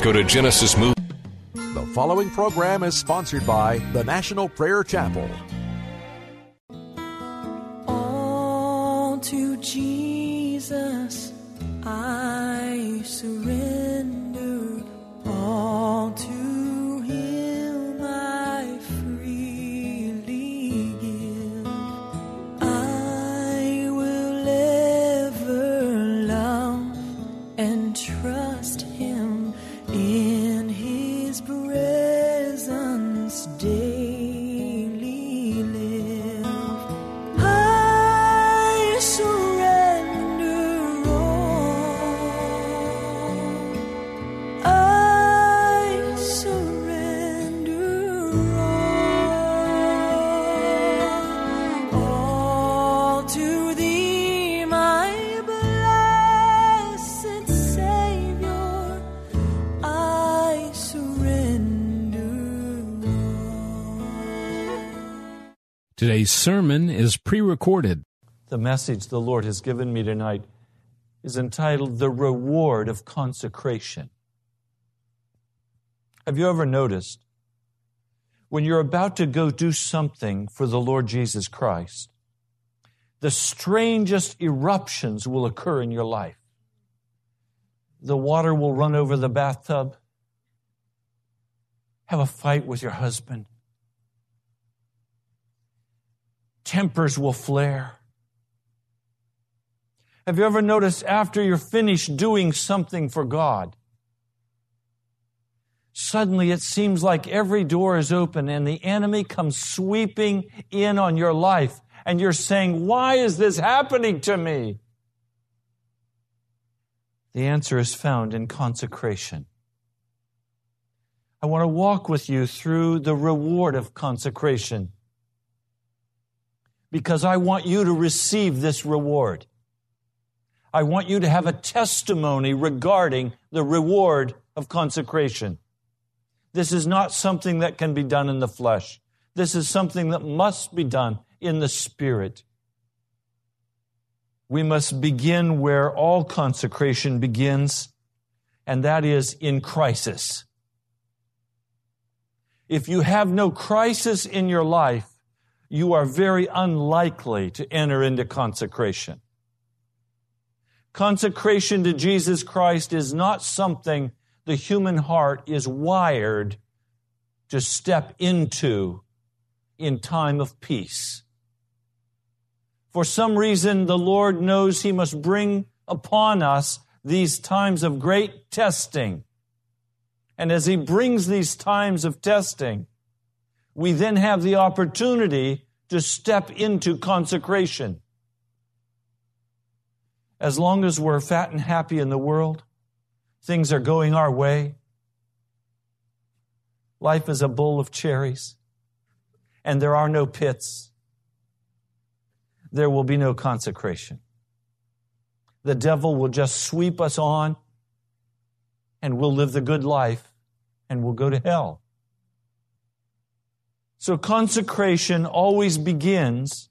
Go to Genesis Move. The following program is sponsored by the National Prayer Chapel. All to Jesus I surrender. All to Today's sermon is pre recorded. The message the Lord has given me tonight is entitled The Reward of Consecration. Have you ever noticed when you're about to go do something for the Lord Jesus Christ, the strangest eruptions will occur in your life? The water will run over the bathtub, have a fight with your husband, tempers will flare. Have you ever noticed after you're finished doing something for God, suddenly it seems like every door is open and the enemy comes sweeping in on your life and you're saying, Why is this happening to me? The answer is found in consecration. I want to walk with you through the reward of consecration because I want you to receive this reward. I want you to have a testimony regarding the reward of consecration. This is not something that can be done in the flesh. This is something that must be done in the spirit. We must begin where all consecration begins, and that is in crisis. If you have no crisis in your life, you are very unlikely to enter into consecration. Consecration to Jesus Christ is not something the human heart is wired to step into in time of peace. For some reason, the Lord knows He must bring upon us these times of great testing. And as He brings these times of testing, we then have the opportunity to step into consecration. As long as we're fat and happy in the world, things are going our way, life is a bowl of cherries, and there are no pits, there will be no consecration. The devil will just sweep us on, and we'll live the good life, and we'll go to hell. So consecration always begins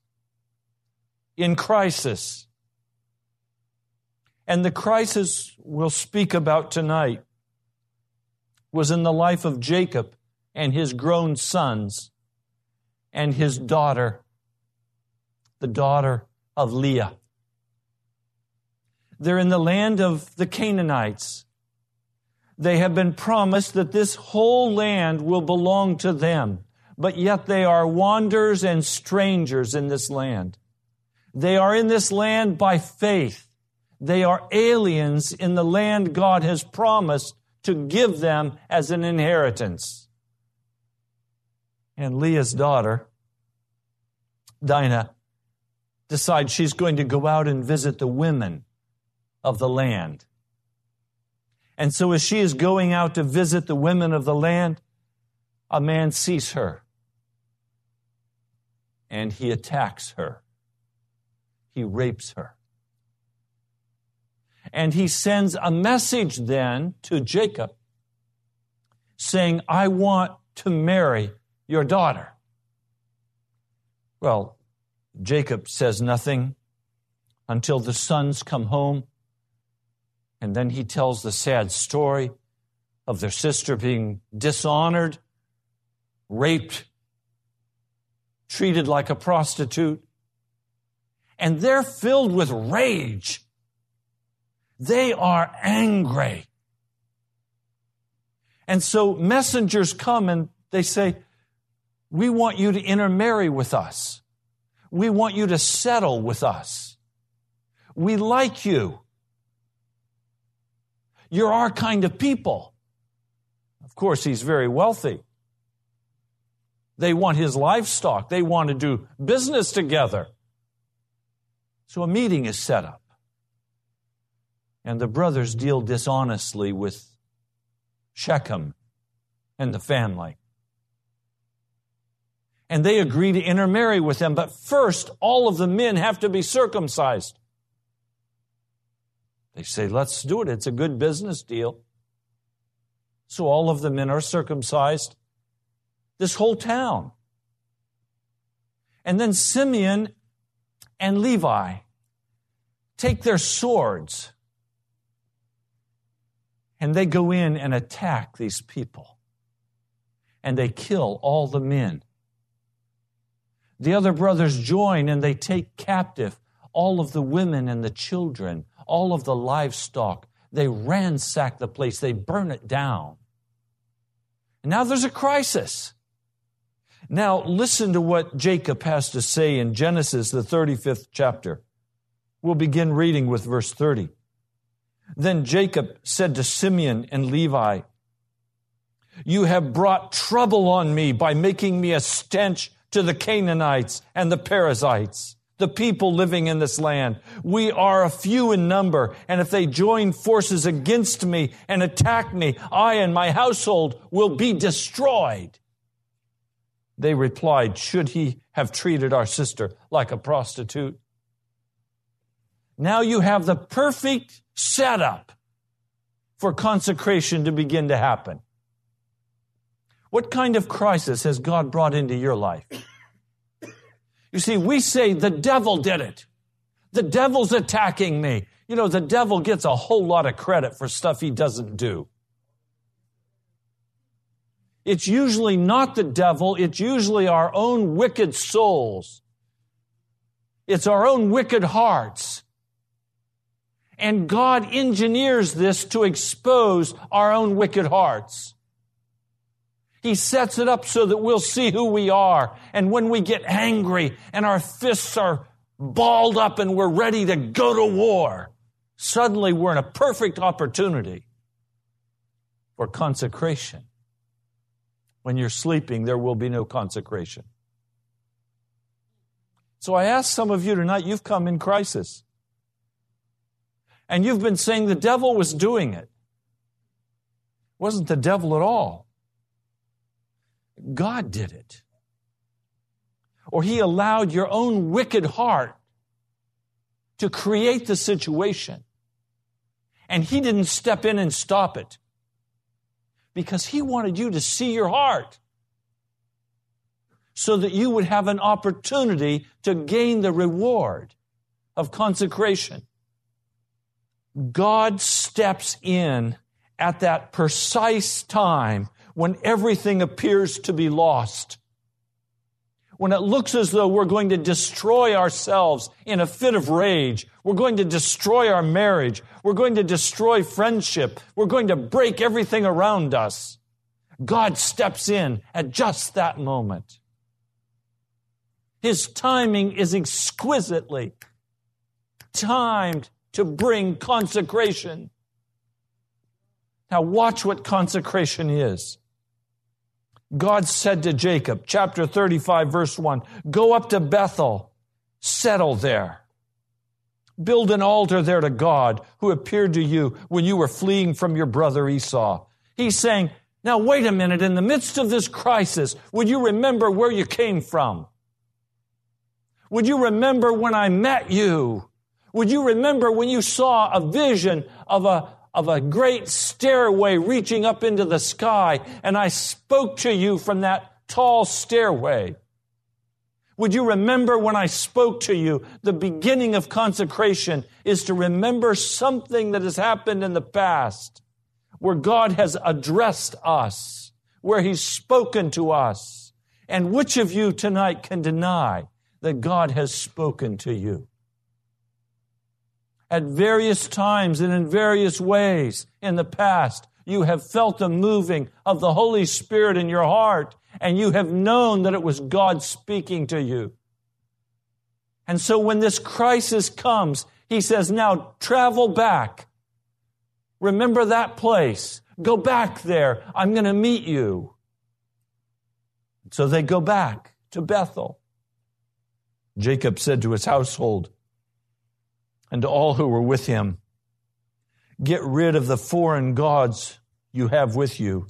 in crisis. And the crisis we'll speak about tonight was in the life of Jacob and his grown sons and his daughter, the daughter of Leah. They're in the land of the Canaanites. They have been promised that this whole land will belong to them, but yet they are wanderers and strangers in this land. They are in this land by faith. They are aliens in the land God has promised to give them as an inheritance. And Leah's daughter, Dinah, decides she's going to go out and visit the women of the land. And so as she is going out to visit the women of the land, a man sees her and he attacks her. He rapes her. And he sends a message then to Jacob saying, I want to marry your daughter. Well, Jacob says nothing until the sons come home. And then he tells the sad story of their sister being dishonored, raped, treated like a prostitute. And they're filled with rage. They are angry. And so messengers come and they say, We want you to intermarry with us. We want you to settle with us. We like you. You're our kind of people. Of course, he's very wealthy. They want his livestock. They want to do business together. So a meeting is set up. And the brothers deal dishonestly with Shechem and the family. And they agree to intermarry with them, but first, all of the men have to be circumcised. They say, let's do it. It's a good business deal. So all of the men are circumcised. This whole town. And then Simeon and Levi take their swords and they go in and attack these people. And they kill all the men. The other brothers join and they take captive all of the women and the children all of the livestock. They ransack the place, they burn it down. And now there's a crisis. Now, listen to what Jacob has to say in Genesis, the 35th chapter. We'll begin reading with verse 30. Then Jacob said to Simeon and Levi, You have brought trouble on me by making me a stench to the Canaanites and the Perizzites the people living in this land. We are a few in number, and if they join forces against me and attack me, I and my household will be destroyed. They replied, Should he have treated our sister like a prostitute? Now you have the perfect setup for consecration to begin to happen. What kind of crisis has God brought into your life? You see, we say the devil did it. The devil's attacking me. You know, the devil gets a whole lot of credit for stuff he doesn't do. It's usually not the devil, it's usually our own wicked souls. It's our own wicked hearts. And God engineers this to expose our own wicked hearts. He sets it up so that we'll see who we are. And when we get angry and our fists are balled up and we're ready to go to war, suddenly we're in a perfect opportunity for consecration. When you're sleeping, there will be no consecration. So I ask some of you tonight, you've come in crisis. And you've been saying the devil was doing it. It wasn't the devil at all. God did it. Or He allowed your own wicked heart to create the situation. And He didn't step in and stop it because He wanted you to see your heart so that you would have an opportunity to gain the reward of consecration. God steps in at that precise time when everything appears to be lost. When it looks as though we're going to destroy ourselves in a fit of rage. We're going to destroy our marriage. We're going to destroy friendship. We're going to break everything around us. God steps in at just that moment. His timing is exquisitely timed to bring consecration. Now, watch what consecration is. God said to Jacob, chapter 35, verse 1, Go up to Bethel, settle there. Build an altar there to God who appeared to you when you were fleeing from your brother Esau. He's saying, now wait a minute, in the midst of this crisis, would you remember where you came from? Would you remember when I met you? Would you remember when you saw a vision of a, of a great stairway reaching up into the sky and I spoke to you from that tall stairway? Would you remember when I spoke to you? The beginning of consecration is to remember something that has happened in the past where God has addressed us, where He's spoken to us. And which of you tonight can deny that God has spoken to you? At various times and in various ways in the past, you have felt the moving of the Holy Spirit in your heart and you have known that it was God speaking to you. And so when this crisis comes, he says, now travel back. Remember that place. Go back there. I'm going to meet you. So they go back to Bethel. Jacob said to his household and to all who were with him, Get rid of the foreign gods you have with you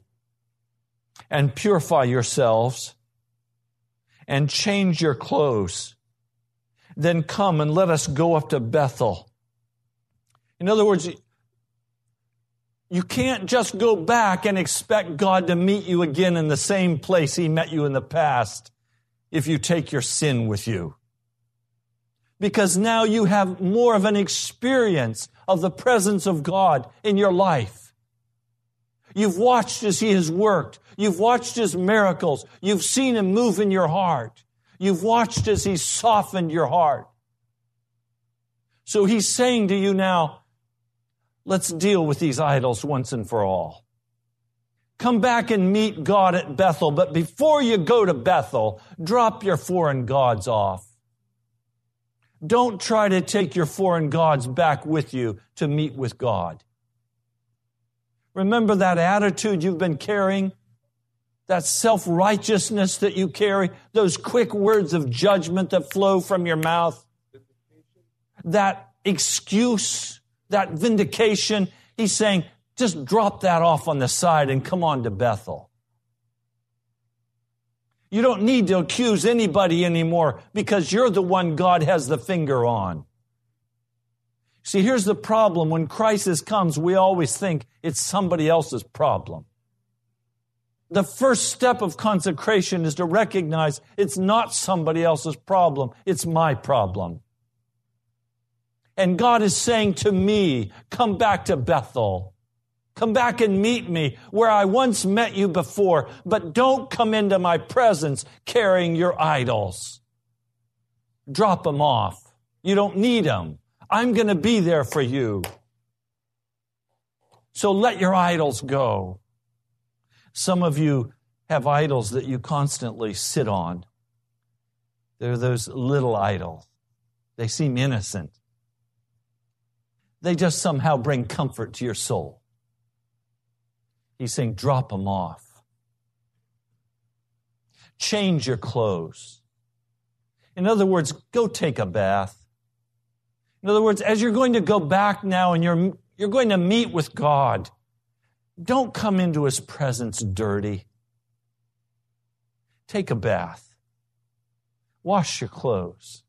and purify yourselves and change your clothes. Then come and let us go up to Bethel. In other words, you can't just go back and expect God to meet you again in the same place He met you in the past if you take your sin with you. Because now you have more of an experience of the presence of God in your life. You've watched as He has worked. You've watched His miracles. You've seen Him move in your heart. You've watched as He softened your heart. So He's saying to you now, let's deal with these idols once and for all. Come back and meet God at Bethel, but before you go to Bethel, drop your foreign gods off. Don't try to take your foreign gods back with you to meet with God. Remember that attitude you've been carrying? That self righteousness that you carry? Those quick words of judgment that flow from your mouth? That excuse? That vindication? He's saying, just drop that off on the side and come on to Bethel. You don't need to accuse anybody anymore because you're the one God has the finger on. See, here's the problem. When crisis comes, we always think it's somebody else's problem. The first step of consecration is to recognize it's not somebody else's problem, it's my problem. And God is saying to me, come back to Bethel. Come back and meet me where I once met you before, but don't come into my presence carrying your idols. Drop them off. You don't need them. I'm going to be there for you. So let your idols go. Some of you have idols that you constantly sit on. They're those little idols. They seem innocent. They just somehow bring comfort to your soul. He's saying, drop them off. Change your clothes. In other words, go take a bath. In other words, as you're going to go back now and you're, you're going to meet with God, don't come into his presence dirty. Take a bath. Wash your clothes.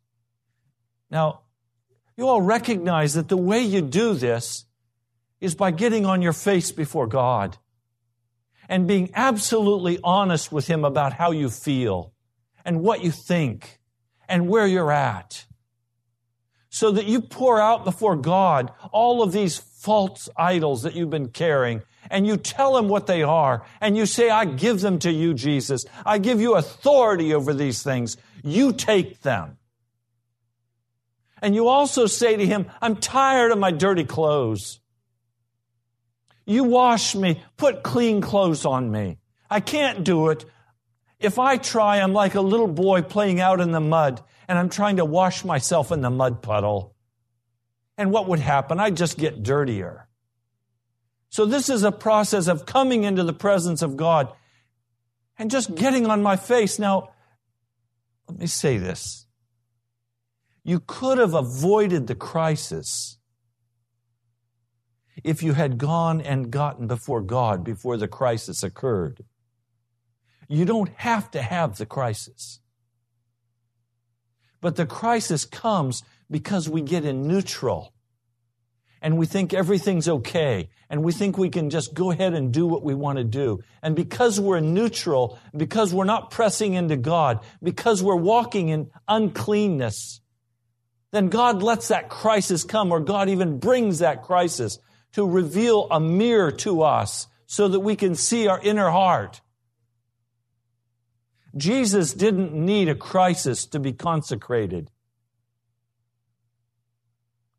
Now, you all recognize that the way you do this is by getting on your face before God and being absolutely honest with Him about how you feel and what you think and where you're at so that you pour out before God all of these false idols that you've been carrying and you tell him what they are and you say, I give them to you, Jesus. I give you authority over these things. You take them. And you also say to him, I'm tired of my dirty clothes. You wash me, put clean clothes on me. I can't do it. If I try, I'm like a little boy playing out in the mud and I'm trying to wash myself in the mud puddle. And what would happen? I'd just get dirtier. So this is a process of coming into the presence of God and just getting on my face. Now, let me say this. You could have avoided the crisis if you had gone and gotten before God before the crisis occurred. You don't have to have the crisis. But the crisis comes because we get in neutral and we think everything's okay and we think we can just go ahead and do what we want to do. And because we're neutral, because we're not pressing into God, because we're walking in uncleanness, then God lets that crisis come or God even brings that crisis to reveal a mirror to us so that we can see our inner heart. Jesus didn't need a crisis to be consecrated.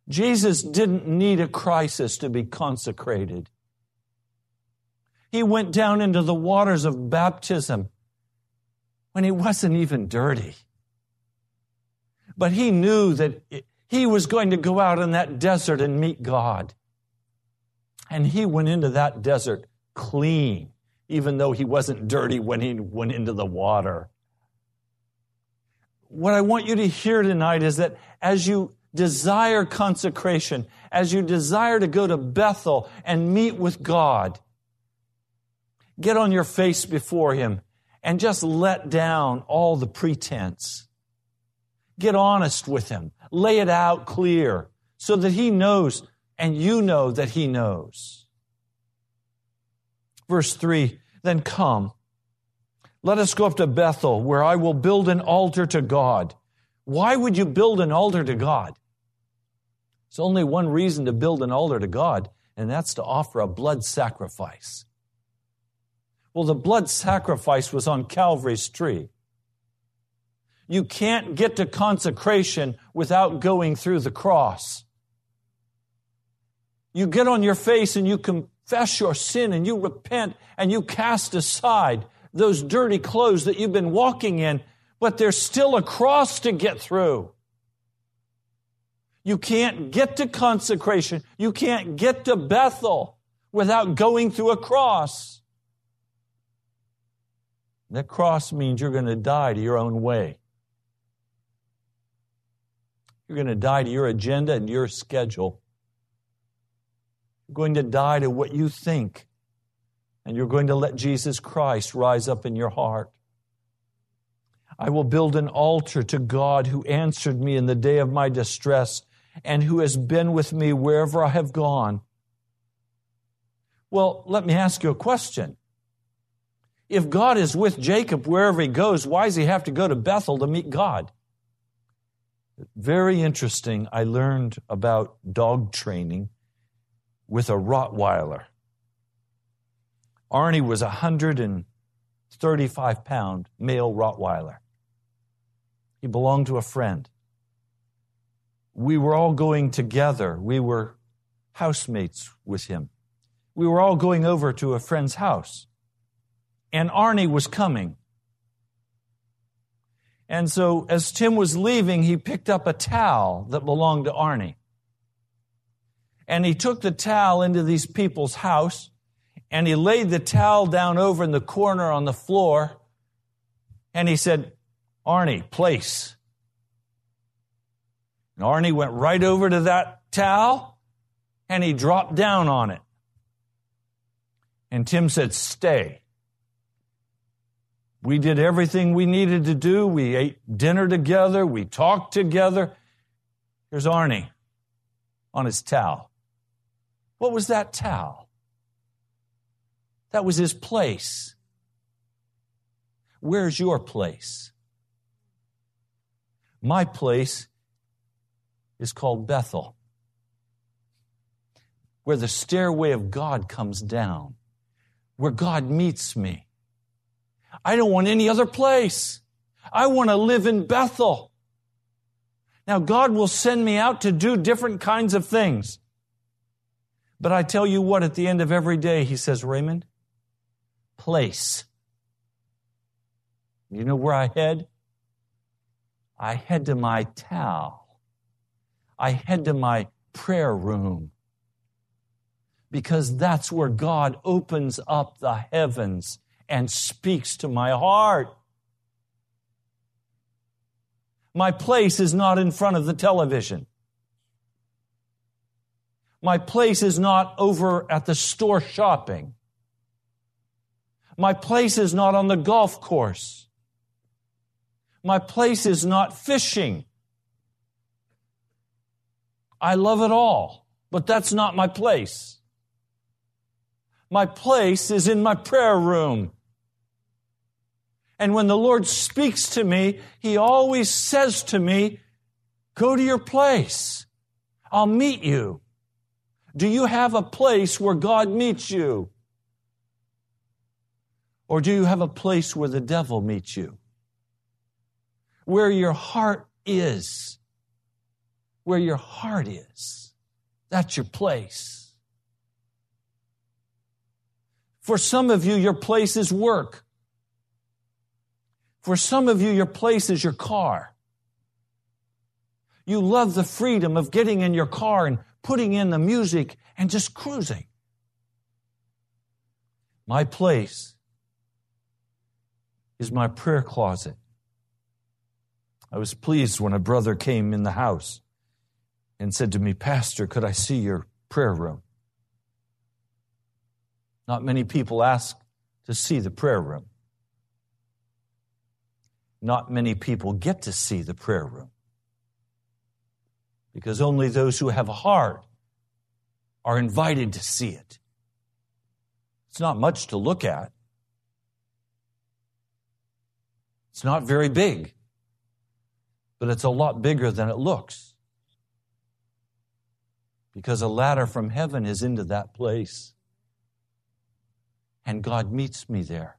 Jesus didn't need a crisis to be consecrated. He went down into the waters of baptism when he wasn't even dirty. But he knew that he was going to go out in that desert and meet God. And he went into that desert clean, even though he wasn't dirty when he went into the water. What I want you to hear tonight is that as you desire consecration, as you desire to go to Bethel and meet with God, get on your face before Him and just let down all the pretense. Get honest with Him. Lay it out clear so that He knows and you know that He knows. Verse 3 Then come, let us go up to Bethel, where I will build an altar to God. Why would you build an altar to God? There's only one reason to build an altar to God, and that's to offer a blood sacrifice. Well, the blood sacrifice was on Calvary's tree. You can't get to consecration without going through the cross. You get on your face and you confess your sin and you repent and you cast aside those dirty clothes that you've been walking in, but there's still a cross to get through. You can't get to consecration. You can't get to Bethel without going through a cross. That cross means you're going to die to your own way. You're going to die to your agenda and your schedule. Going to die to what you think. And you're going to let Jesus Christ rise up in your heart. I will build an altar to God who answered me in the day of my distress and who has been with me wherever I have gone. Well, let me ask you a question. If God is with Jacob wherever he goes, why does he have to go to Bethel to meet God? Very interesting. I learned about dog training with a Rottweiler. Arnie was a 135 pound male Rottweiler. He belonged to a friend we were all going together. We were housemates with him. We were all going over to a friend's house. And Arnie was coming. And so as Tim was leaving, he picked up a towel that belonged to Arnie. And he took the towel into these people's house and he laid the towel down over in the corner on the floor. And he said, Arnie, place. And Arnie went right over to that towel and he dropped down on it. And Tim said, Stay. We did everything we needed to do. We ate dinner together. We talked together. Here's Arnie on his towel. What was that towel? That was his place. Where's your place? My place is called Bethel, where the stairway of God comes down, where God meets me. I don't want any other place. I want to live in Bethel. Now, God will send me out to do different kinds of things. But I tell you what, at the end of every day, He says, Raymond, place. You know where I head? I head to my towel. I head to my prayer room because that's where God opens up the heavens and speaks to my heart. My place is not in front of the television. My place is not over at the store shopping. My place is not on the golf course. My place is not fishing. I love it all, but that's not my place. My place is in my prayer room. And when the Lord speaks to me, He always says to me, Go to your place. I'll meet you. Do you have a place where God meets you? Or do you have a place where the devil meets you? Where your heart is. Where your heart is. That's your place. For some of you, your place is work. For some of you, your place is your car. You love the freedom of getting in your car and putting in the music and just cruising. My place is my prayer closet. I was pleased when a brother came in the house and said to me, Pastor, could I see your prayer room? Not many people ask to see the prayer room. Not many people get to see the prayer room because only those who have a heart are invited to see it. It's not much to look at. It's not very big, but it's a lot bigger than it looks. Because a ladder from heaven is into that place. And God meets me there.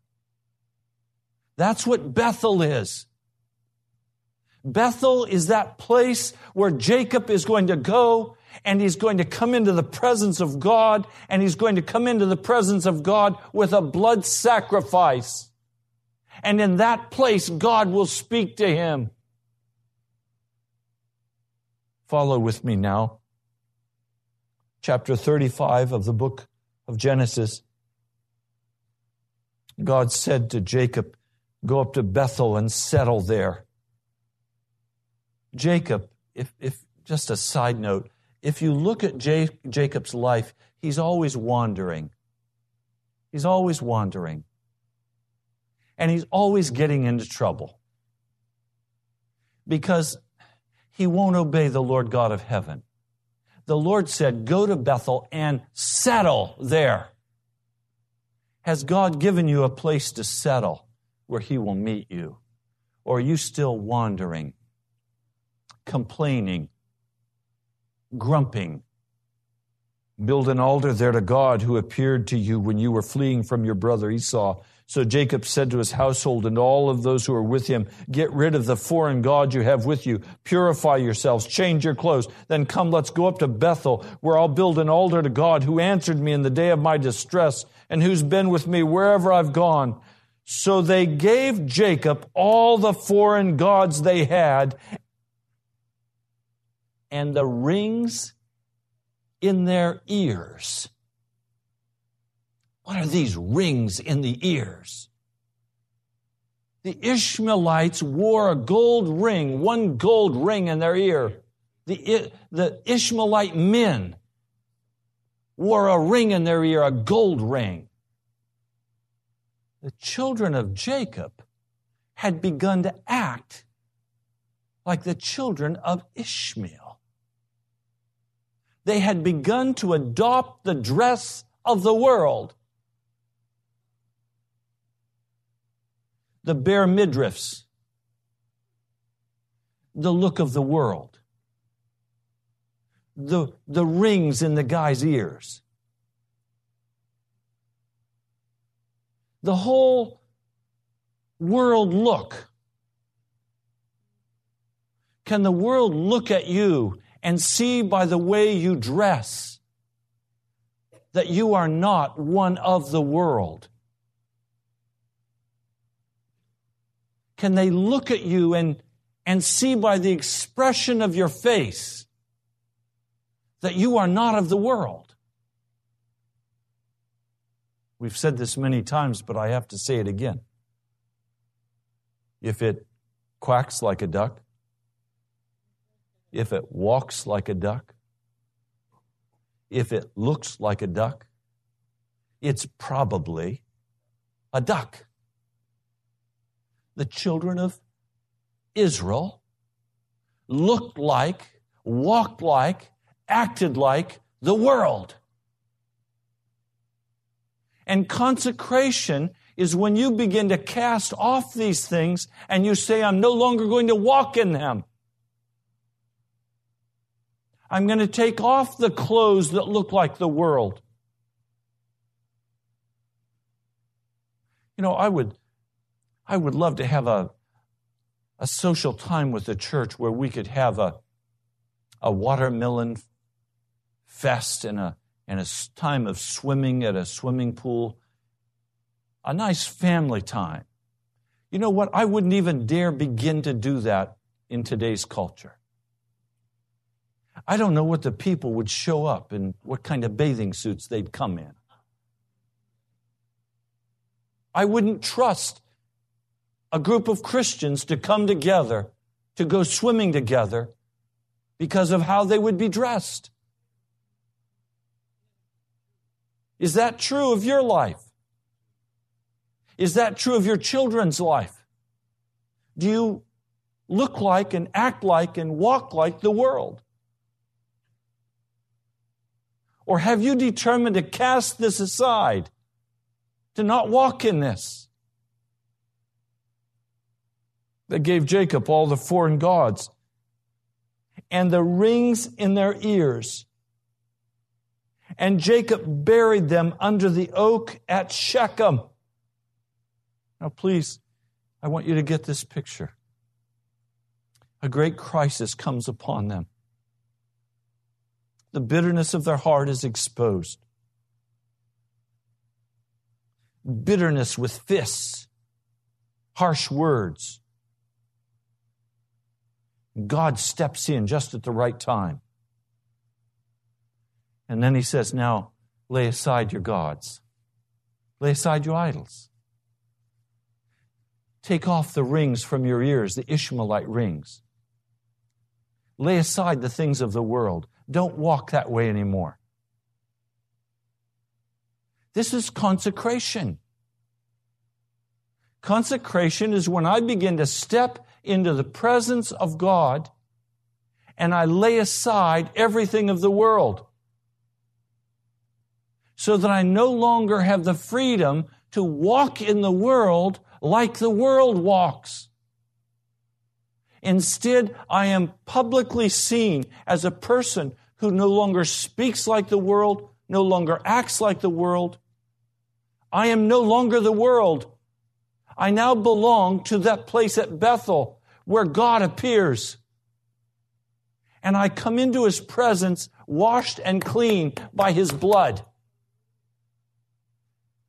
That's what Bethel is. Bethel is that place where Jacob is going to go and he's going to come into the presence of God and he's going to come into the presence of God with a blood sacrifice. And in that place, God will speak to him. Follow with me now. Chapter 35 of the book of Genesis. God said to Jacob, Go up to Bethel and settle there. Jacob, if, if just a side note, if you look at J- Jacob's life, he's always wandering. He's always wandering. And he's always getting into trouble. Because he won't obey the Lord God of heaven. The Lord said, Go to Bethel and settle there. Has God given you a place to settle where he will meet you? Or are you still wandering? Complaining, grumping. Build an altar there to God who appeared to you when you were fleeing from your brother Esau. So Jacob said to his household and all of those who are with him, Get rid of the foreign God you have with you. Purify yourselves. Change your clothes. Then come, let's go up to Bethel, where I'll build an altar to God who answered me in the day of my distress and who's been with me wherever I've gone. So they gave Jacob all the foreign gods they had and the rings in their ears. What are these rings in the ears? The Ishmaelites wore a gold ring, one gold ring in their ear. The, the Ishmaelite men wore a ring in their ear, a gold ring. The children of Jacob had begun to act like the children of Ishmael they had begun to adopt the dress of the world. The bare midriffs, the look of the world, the, the rings in the guy's ears. The whole world look. Can the world look at you and see by the way you dress that you are not one of the world? Can they look at you and, and see by the expression of your face that you are not of the world? We've said this many times, but I have to say it again. If it quacks like a duck, if it walks like a duck, if it looks like a duck, it's probably a duck. The children of Israel looked like, walked like, acted like the world. And consecration is when you begin to cast off these things and you say, I'm no longer going to walk in them. I'm going to take off the clothes that look like the world. You know, I would, I would love to have a, a social time with the church where we could have a, a watermelon fest and a, and a time of swimming at a swimming pool, a nice family time. You know what? I wouldn't even dare begin to do that in today's culture. I don't know what the people would show up and what kind of bathing suits they'd come in. I wouldn't trust a group of Christians to come together to go swimming together because of how they would be dressed. Is that true of your life? Is that true of your children's life? Do you look like and act like and walk like the world? Or have you determined to cast this aside, to not walk in this? They gave Jacob all the foreign gods and the rings in their ears. And Jacob buried them under the oak at Shechem. Now, please, I want you to get this picture. A great crisis comes upon them the bitterness of their heart is exposed. Bitterness with fists, harsh words. God steps in just at the right time. And then he says, Now lay aside your gods, lay aside your idols. Take off the rings from your ears, the Ishmaelite rings. Lay aside the things of the world. Don't walk that way anymore. This is consecration. Consecration is when I begin to step into the presence of God and I lay aside everything of the world so that I no longer have the freedom to walk in the world like the world walks. Instead, I am publicly seen as a person who no longer speaks like the world, no longer acts like the world. I am no longer the world. I now belong to that place at Bethel where God appears. And I come into his presence washed and clean by his blood.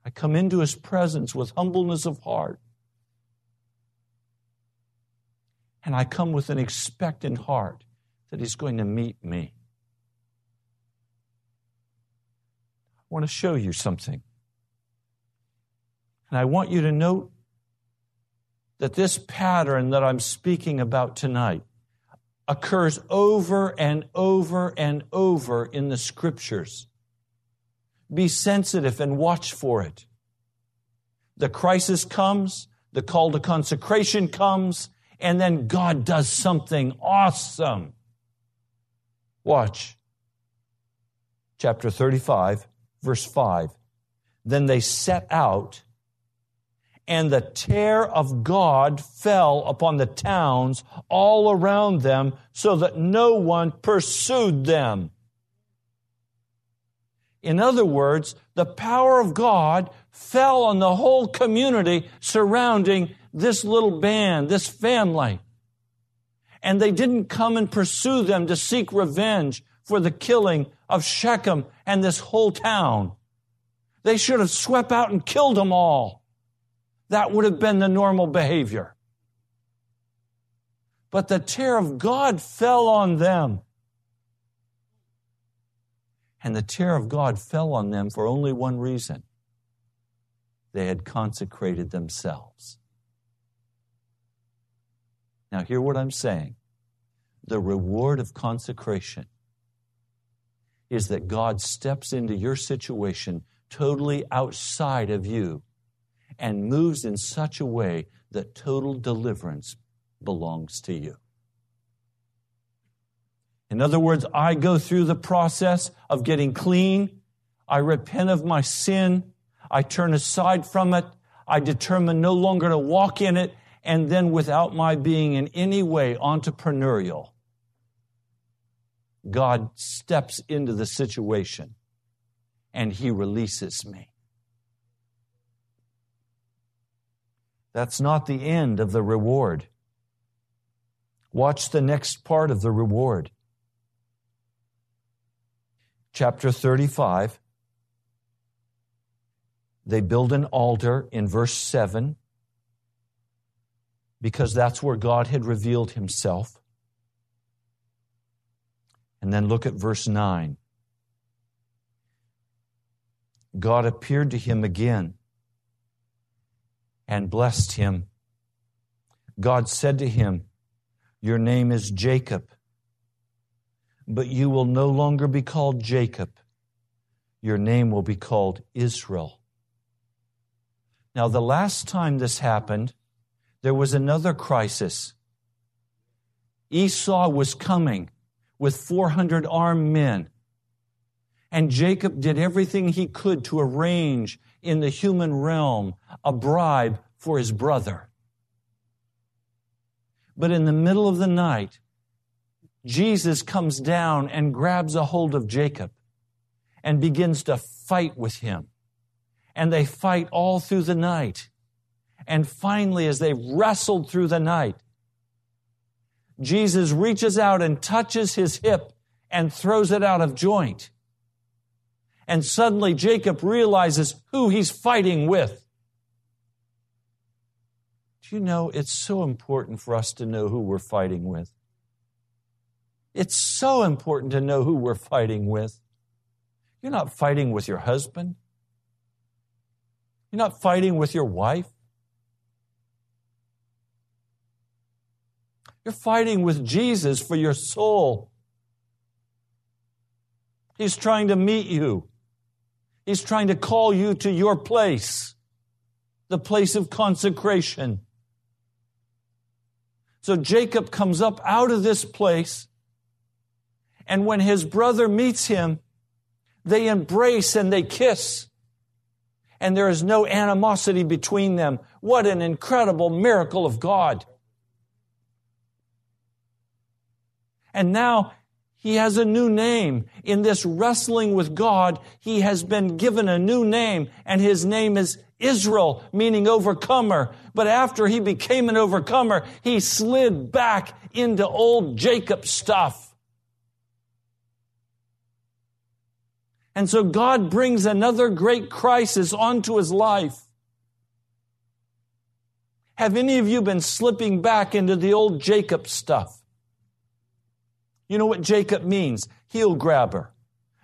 I come into his presence with humbleness of heart. And I come with an expectant heart that He's going to meet me. I want to show you something. And I want you to note that this pattern that I'm speaking about tonight occurs over and over and over in the scriptures. Be sensitive and watch for it. The crisis comes, the call to consecration comes, and then God does something awesome. Watch. Chapter 35, verse 5. Then they set out, and the terror of God fell upon the towns all around them, so that no one pursued them. In other words, the power of God fell on the whole community surrounding this little band, this family. And they didn't come and pursue them to seek revenge for the killing of Shechem and this whole town. They should have swept out and killed them all. That would have been the normal behavior. But the terror of God fell on them. And the terror of God fell on them for only one reason they had consecrated themselves. Now, hear what I'm saying. The reward of consecration is that God steps into your situation totally outside of you and moves in such a way that total deliverance belongs to you. In other words, I go through the process of getting clean. I repent of my sin. I turn aside from it. I determine no longer to walk in it. And then, without my being in any way entrepreneurial, God steps into the situation and He releases me. That's not the end of the reward. Watch the next part of the reward. Chapter 35. They build an altar in verse 7 because that's where God had revealed Himself. And then look at verse 9. God appeared to him again and blessed him. God said to him, Your name is Jacob, but you will no longer be called Jacob. Your name will be called Israel. Now, the last time this happened, there was another crisis. Esau was coming with 400 armed men. And Jacob did everything he could to arrange in the human realm a bribe for his brother. But in the middle of the night, Jesus comes down and grabs a hold of Jacob and begins to fight with him. And they fight all through the night. And finally, as they wrestled through the night, Jesus reaches out and touches his hip and throws it out of joint. And suddenly Jacob realizes who he's fighting with. Do you know it's so important for us to know who we're fighting with? It's so important to know who we're fighting with. You're not fighting with your husband. You're not fighting with your wife. You're fighting with Jesus for your soul. He's trying to meet you. He's trying to call you to your place, the place of consecration. So Jacob comes up out of this place, and when his brother meets him, they embrace and they kiss. And there is no animosity between them. What an incredible miracle of God. And now he has a new name. In this wrestling with God, he has been given a new name, and his name is Israel, meaning overcomer. But after he became an overcomer, he slid back into old Jacob stuff. And so God brings another great crisis onto his life. Have any of you been slipping back into the old Jacob stuff? You know what Jacob means? Heel grabber.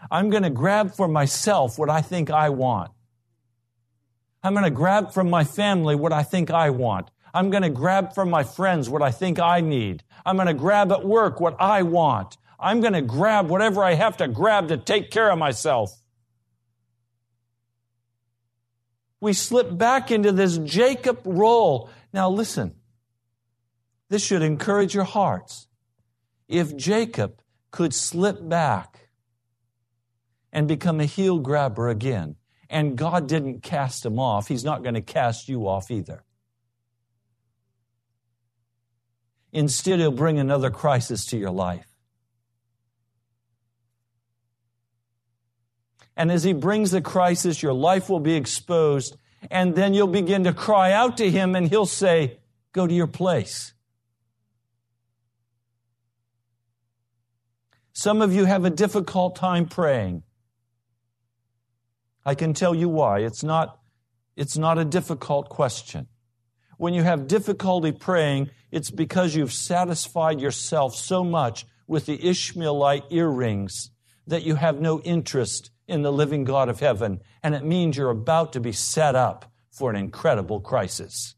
I'm going to grab for myself what I think I want. I'm going to grab from my family what I think I want. I'm going to grab from my friends what I think I need. I'm going to grab at work what I want. I'm going to grab whatever I have to grab to take care of myself. We slip back into this Jacob role. Now listen, this should encourage your hearts if mm. Jacob could slip back and become a heel grabber again, and God didn't cast him off, He's not going to cast you off either. Instead, He'll bring another crisis to your life. And as He brings the crisis, your life will be exposed, and then you'll begin to cry out to Him, and He'll say, Go to your place. Some of you have a difficult time praying. I can tell you why. It's not, it's not a difficult question. When you have difficulty praying, it's because you've satisfied yourself so much with the Ishmaelite earrings that you have no interest in the living God of heaven, and it means you're about to be set up for an incredible crisis.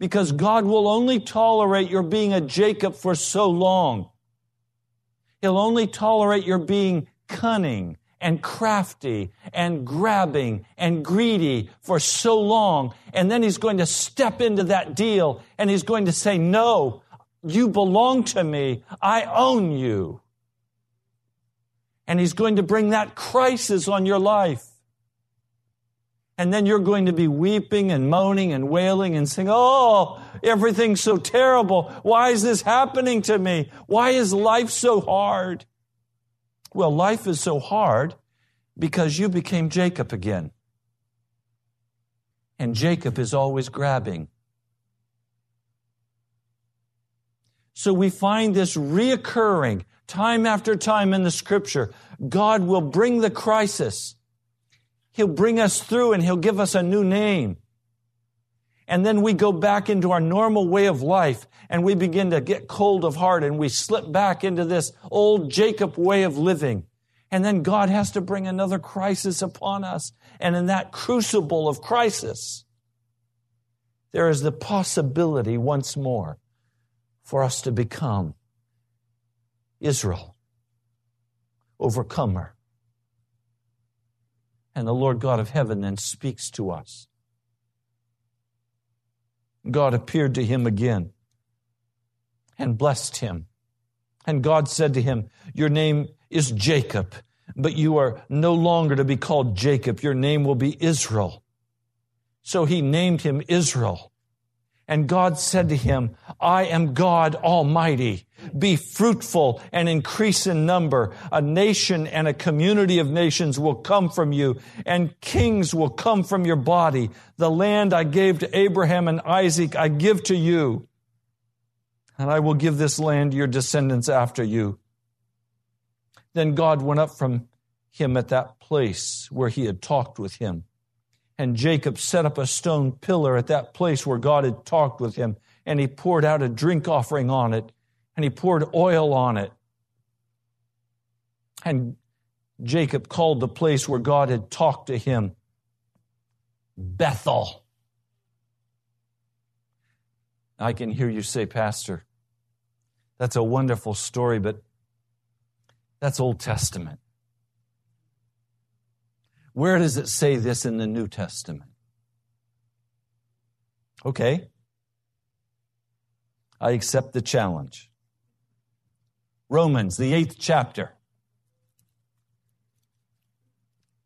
Because God will only tolerate your being a Jacob for so long. He'll only tolerate your being cunning and crafty and grabbing and greedy for so long. And then he's going to step into that deal and he's going to say, No, you belong to me. I own you. And he's going to bring that crisis on your life. And then you're going to be weeping and moaning and wailing and saying, Oh, everything's so terrible. Why is this happening to me? Why is life so hard? Well, life is so hard because you became Jacob again. And Jacob is always grabbing. So we find this reoccurring time after time in the scripture. God will bring the crisis. He'll bring us through and He'll give us a new name. And then we go back into our normal way of life and we begin to get cold of heart and we slip back into this old Jacob way of living. And then God has to bring another crisis upon us. And in that crucible of crisis, there is the possibility once more for us to become Israel, overcomer, and the Lord God of heaven then speaks to us. God appeared to him again and blessed him. And God said to him, Your name is Jacob, but you are no longer to be called Jacob. Your name will be Israel. So he named him Israel. And God said to him, I am God Almighty. Be fruitful and increase in number. A nation and a community of nations will come from you, and kings will come from your body. The land I gave to Abraham and Isaac, I give to you. And I will give this land to your descendants after you. Then God went up from him at that place where he had talked with him. And Jacob set up a stone pillar at that place where God had talked with him, and he poured out a drink offering on it, and he poured oil on it. And Jacob called the place where God had talked to him Bethel. I can hear you say, Pastor, that's a wonderful story, but that's Old Testament. Where does it say this in the New Testament? Okay. I accept the challenge. Romans, the eighth chapter.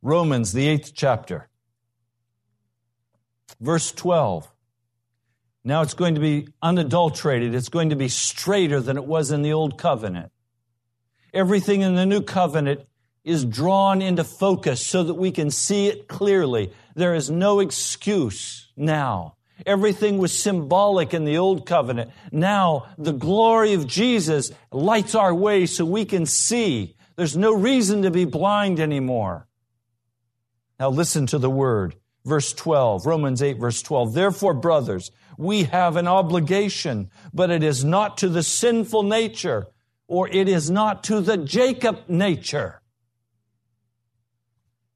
Romans, the eighth chapter. Verse 12. Now it's going to be unadulterated. It's going to be straighter than it was in the old covenant. Everything in the new covenant is drawn into focus so that we can see it clearly. There is no excuse now. Everything was symbolic in the old covenant. Now the glory of Jesus lights our way so we can see. There's no reason to be blind anymore. Now listen to the word. Verse 12, Romans 8, verse 12. Therefore, brothers, we have an obligation, but it is not to the sinful nature, or it is not to the Jacob nature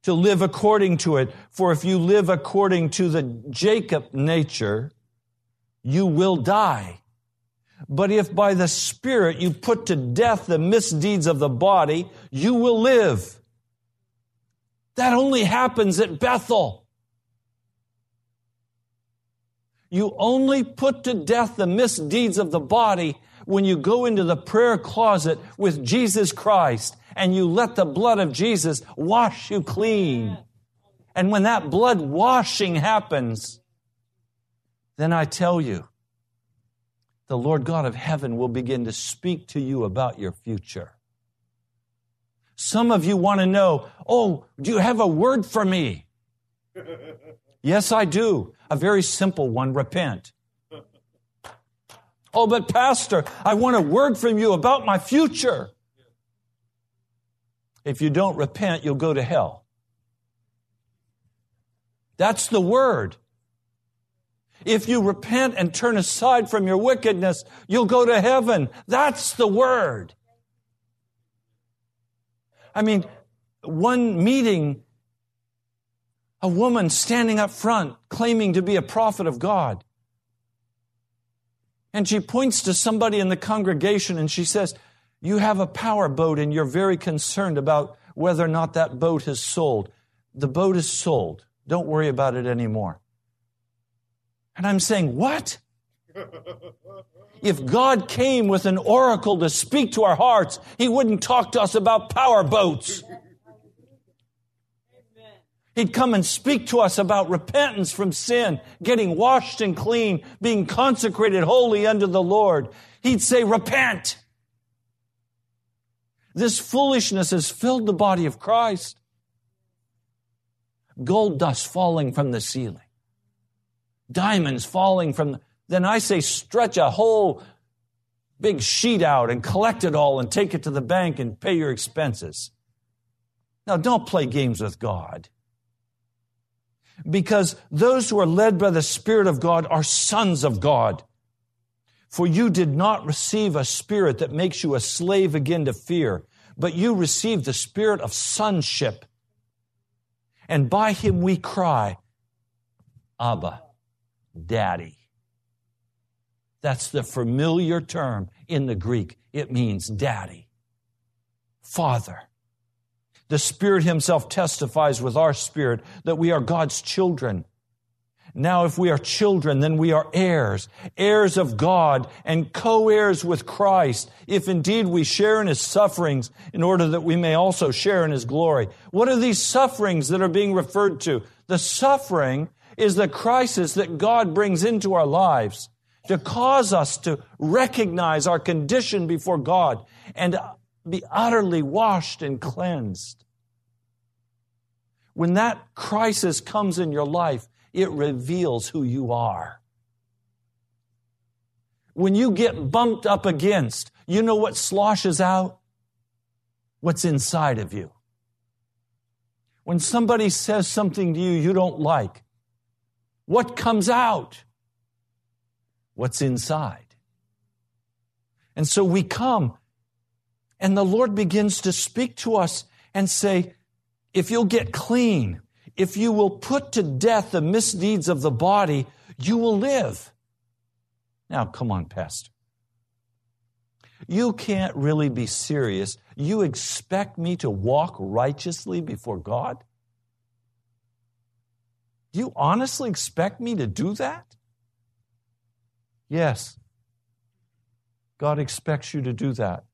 to live according to it. For if you live according to the Jacob nature, you will die. But if by the Spirit you put to death the misdeeds of the body, you will live. That only happens at Bethel. You only put to death the misdeeds of the body when you go into the prayer closet with Jesus Christ and you let the blood of Jesus wash you clean. And when that blood washing happens, then I tell you, the Lord God of heaven will begin to speak to you about your future. Some of you want to know, oh, do you have a word for me? yes, I do. A very simple one repent. Oh, but Pastor, I want a word from you about my future. If you don't repent, you'll go to hell. That's the word. If you repent and turn aside from your wickedness, you'll go to heaven. That's the word. I mean, one meeting, a woman standing up front claiming to be a prophet of God. And she points to somebody in the congregation and she says, You have a power boat and you're very concerned about whether or not that boat is sold. The boat is sold. Don't worry about it anymore. And I'm saying, What? If God came with an oracle to speak to our hearts, He wouldn't talk to us about power boats. He'd come and speak to us about repentance from sin, getting washed and clean, being consecrated holy unto the Lord. He'd say, repent. This foolishness has filled the body of Christ. Gold dust falling from the ceiling. Diamonds falling from the, then I say stretch a whole big sheet out and collect it all and take it to the bank and pay your expenses. Now don't play games with God because those who are led by the Spirit of God are sons of God. For you did not receive a spirit that makes you a slave again to fear, but you received the spirit of sonship. And by him we cry, Abba, Daddy. That's the familiar term in the Greek. It means daddy, father. The Spirit Himself testifies with our spirit that we are God's children. Now, if we are children, then we are heirs, heirs of God and co-heirs with Christ, if indeed we share in His sufferings in order that we may also share in His glory. What are these sufferings that are being referred to? The suffering is the crisis that God brings into our lives to cause us to recognize our condition before God and be utterly washed and cleansed. When that crisis comes in your life, it reveals who you are. When you get bumped up against, you know what sloshes out? What's inside of you. When somebody says something to you you don't like, what comes out? What's inside. And so we come and the Lord begins to speak to us and say, if you'll get clean, if you will put to death the misdeeds of the body, you will live. Now, come on, Pastor. You can't really be serious. You expect me to walk righteously before God? Do you honestly expect me to do that? Yes. God expects you to do that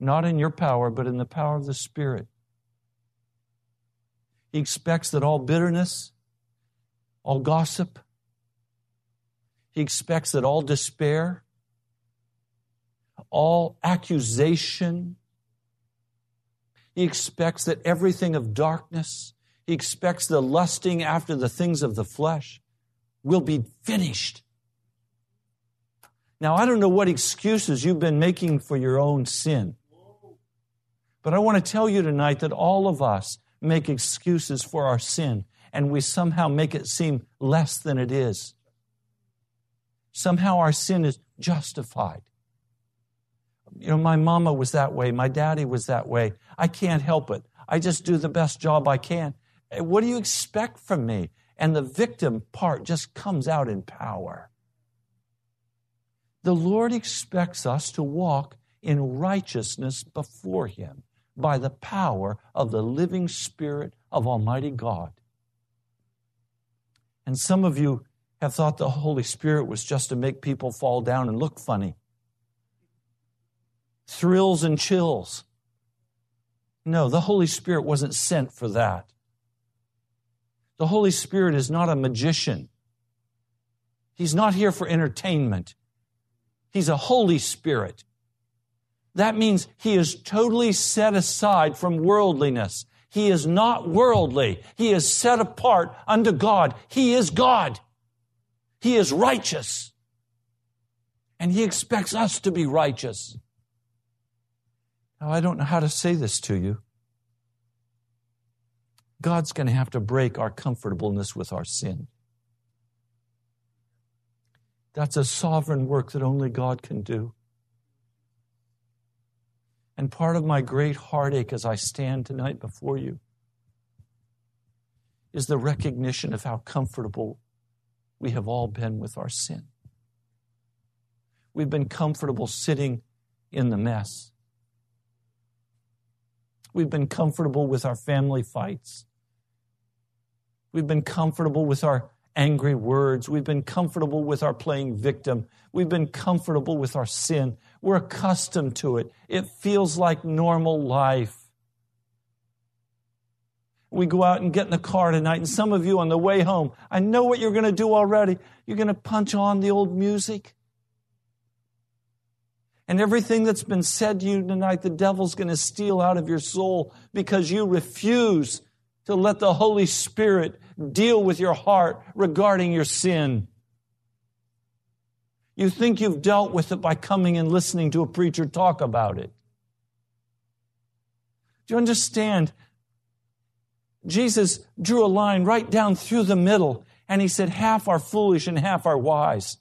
not in your power, but in the power of the Spirit. He expects that all bitterness, all gossip, he expects that all despair, all accusation, he expects that everything of darkness, he expects the lusting after the things of the flesh will be finished. Now, I don't know what excuses you've been making for your own sin. But I want to tell you tonight that all of us make excuses for our sin, and we somehow make it seem less than it is. Somehow our sin is justified. You know, my mama was that way, my daddy was that way. I can't help it. I just do the best job I can. Eh, what do you expect from me? And the victim part just comes out in power. The Lord expects us to walk in righteousness before Him by the power of the living Spirit of Almighty God. And some of you have thought the Holy Spirit was just to make people fall down and look funny. Thrills and chills. No, the Holy Spirit wasn't sent for that. The Holy Spirit is not a magician. He's not here for entertainment. He's a Holy Spirit. That means he is totally set aside from worldliness. He is not worldly. He is set apart unto God. He is God. He is righteous. And he expects us to be righteous. Now, I don't know how to say this to you. God's going to have to break our comfortableness with our sin. That's a sovereign work that only God can do. And part of my great heartache as I stand tonight before you is the recognition of how comfortable we have all been with our sin. We've been comfortable sitting in the mess. We've been comfortable with our family fights. We've been comfortable with our angry words. We've been comfortable with our playing victim. We've been comfortable with our sin. We're accustomed to it. It feels like normal life. We go out and get in the car tonight, and some of you on the way home, I know what you're going to do already. You're going to punch on the old music. And everything that's been said to you tonight, the devil's going to steal out of your soul because you refuse to let the Holy Spirit deal with your heart regarding your sin. You think you've dealt with it by coming and listening to a preacher talk about it. Do you understand? Jesus drew a line right down through the middle, and he said, Half are foolish and half are wise.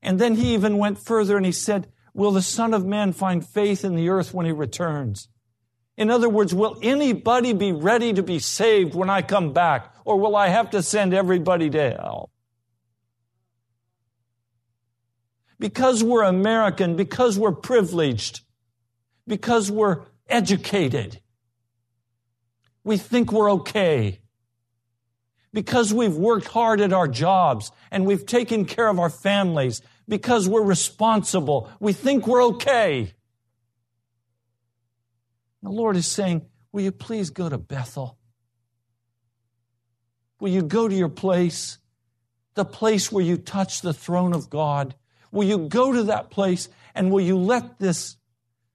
And then he even went further and he said, Will the Son of Man find faith in the earth when he returns? In other words, will anybody be ready to be saved when I come back? Or will I have to send everybody to hell? Because we're American, because we're privileged, because we're educated, we think we're okay. Because we've worked hard at our jobs and we've taken care of our families, because we're responsible, we think we're okay. The Lord is saying, Will you please go to Bethel? Will you go to your place, the place where you touch the throne of God? Will you go to that place and will you let this,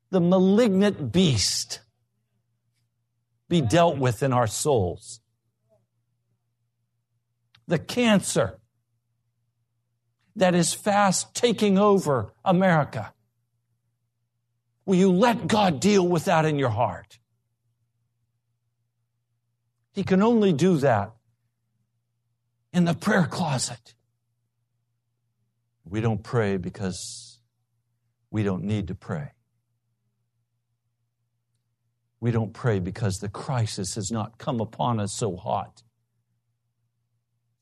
the malignant beast, be dealt with in our souls? The cancer that is fast taking over America. Will you let God deal with that in your heart? He can only do that in the prayer closet. We don't pray because we don't need to pray. We don't pray because the crisis has not come upon us so hot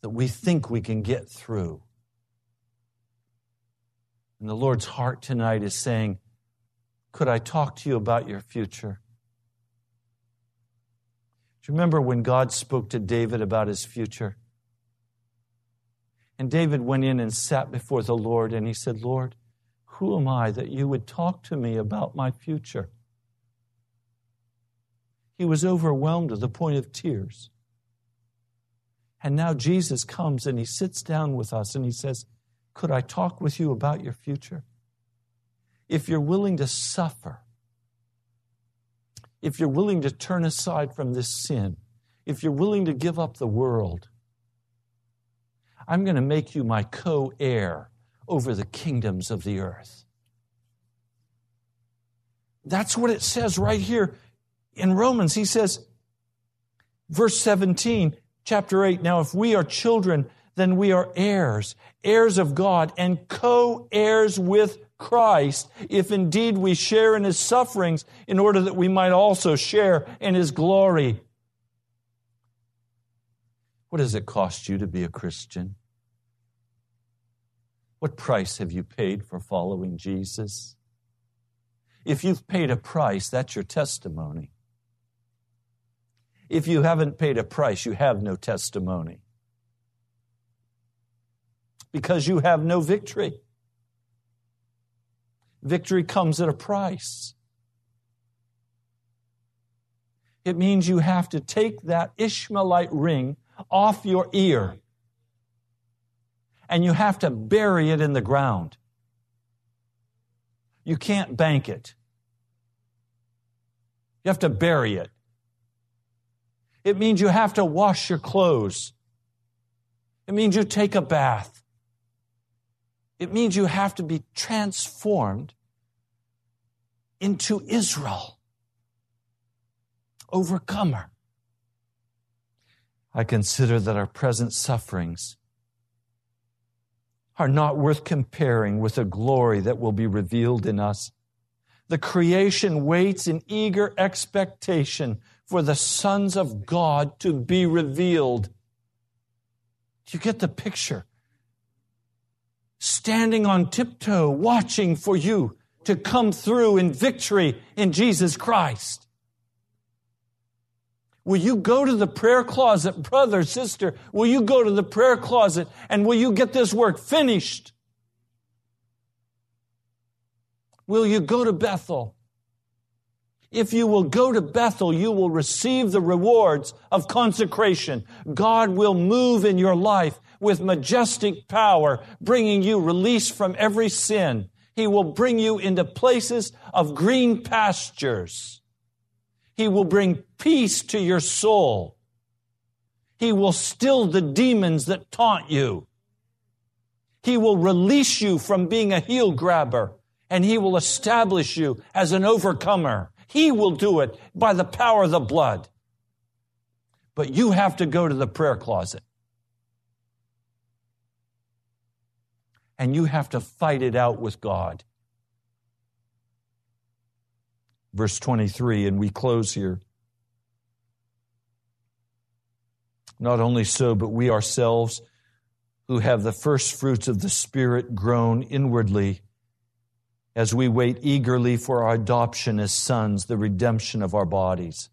that we think we can get through. And the Lord's heart tonight is saying, could I talk to you about your future? Do you remember when God spoke to David about his future? And David went in and sat before the Lord and he said, Lord, who am I that you would talk to me about my future? He was overwhelmed to the point of tears. And now Jesus comes and he sits down with us and he says, Could I talk with you about your future? if you're willing to suffer, if you're willing to turn aside from this sin, if you're willing to give up the world, I'm going to make you my co heir over the kingdoms of the earth. That's what it says right here in Romans. He says, verse 17, chapter 8, now if we are children, then we are heirs, heirs of God, and co heirs with Christ, if indeed we share in his sufferings, in order that we might also share in his glory. What does it cost you to be a Christian? What price have you paid for following Jesus? If you've paid a price, that's your testimony. If you haven't paid a price, you have no testimony. Because you have no victory. Victory comes at a price. It means you have to take that Ishmaelite ring off your ear and you have to bury it in the ground. You can't bank it. You have to bury it. It means you have to wash your clothes. It means you take a bath. It means you have to be transformed into Israel. Overcomer. I consider that our present sufferings are not worth comparing with the glory that will be revealed in us. The creation waits in eager expectation for the sons of God to be revealed. You get the picture? standing on tiptoe, watching for you to come through in victory in Jesus Christ. Will you go to the prayer closet, brother, sister? Will you go to the prayer closet and will you get this work finished? Will you go to Bethel? If you will go to Bethel, you will receive the rewards of consecration. God will move in your life with majestic power, bringing you release from every sin. He will bring you into places of green pastures. He will bring peace to your soul. He will still the demons that taunt you. He will release you from being a heel grabber and he will establish you as an overcomer. He will do it by the power of the blood. But you have to go to the prayer closet. And you have to fight it out with God. Verse 23, and we close here. Not only so, but we ourselves who have the first fruits of the Spirit groan inwardly as we wait eagerly for our adoption as sons, the redemption of our bodies.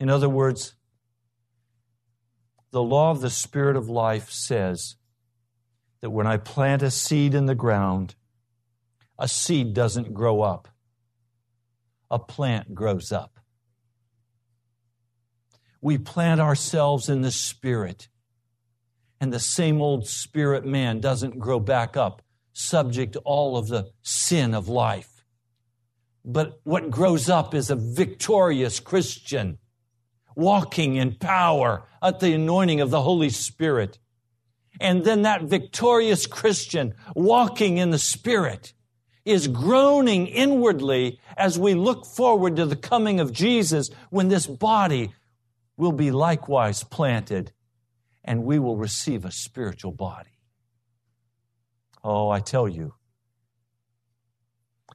In other words, the law of the Spirit of life says that when I plant a seed in the ground, a seed doesn't grow up, a plant grows up. We plant ourselves in the Spirit, and the same old spirit man doesn't grow back up subject to all of the sin of life. But what grows up is a victorious Christian, walking in power at the anointing of the Holy Spirit. And then that victorious Christian, walking in the Spirit, is groaning inwardly as we look forward to the coming of Jesus when this body will be likewise planted and we will receive a spiritual body. Oh, I tell you,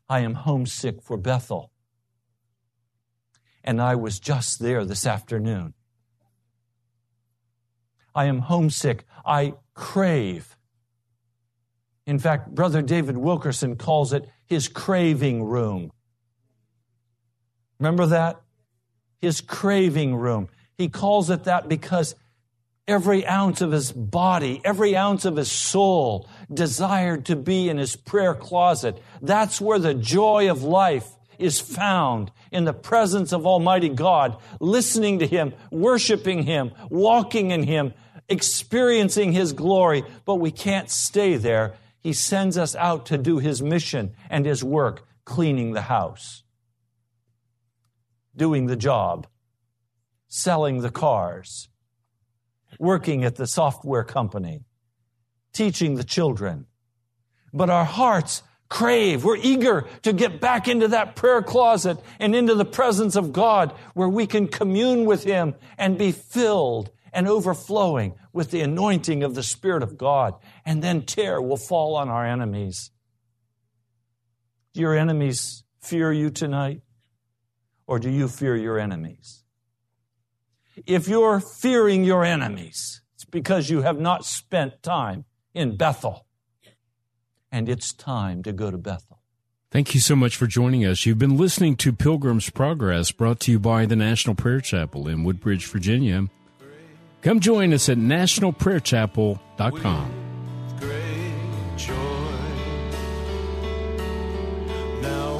I am homesick for Bethel. And I was just there this afternoon. I am homesick. I crave. In fact, Brother David Wilkerson calls it his craving room. Remember that? His craving room. He calls it that because every ounce of his body, every ounce of his soul desired to be in his prayer closet. That's where the joy of life is found in the presence of Almighty God, listening to Him, worshiping Him, walking in Him, experiencing His glory. But we can't stay there. He sends us out to do His mission and His work, cleaning the house, doing the job, selling the cars, working at the software company, teaching the children. But our hearts crave, we're eager to get back into that prayer closet and into the presence of God where we can commune with Him and be filled and overflowing with the anointing of the Spirit of God. And then terror will fall on our enemies. Do your enemies fear you tonight? Or do you fear your enemies? If you're fearing your enemies, it's because you have not spent time in Bethel. And it's time to go to Bethel. Thank you so much for joining us. You've been listening to Pilgrim's Progress, brought to you by the National Prayer Chapel in Woodbridge, Virginia. Come join us at nationalprayerchapel.com. great joy. Now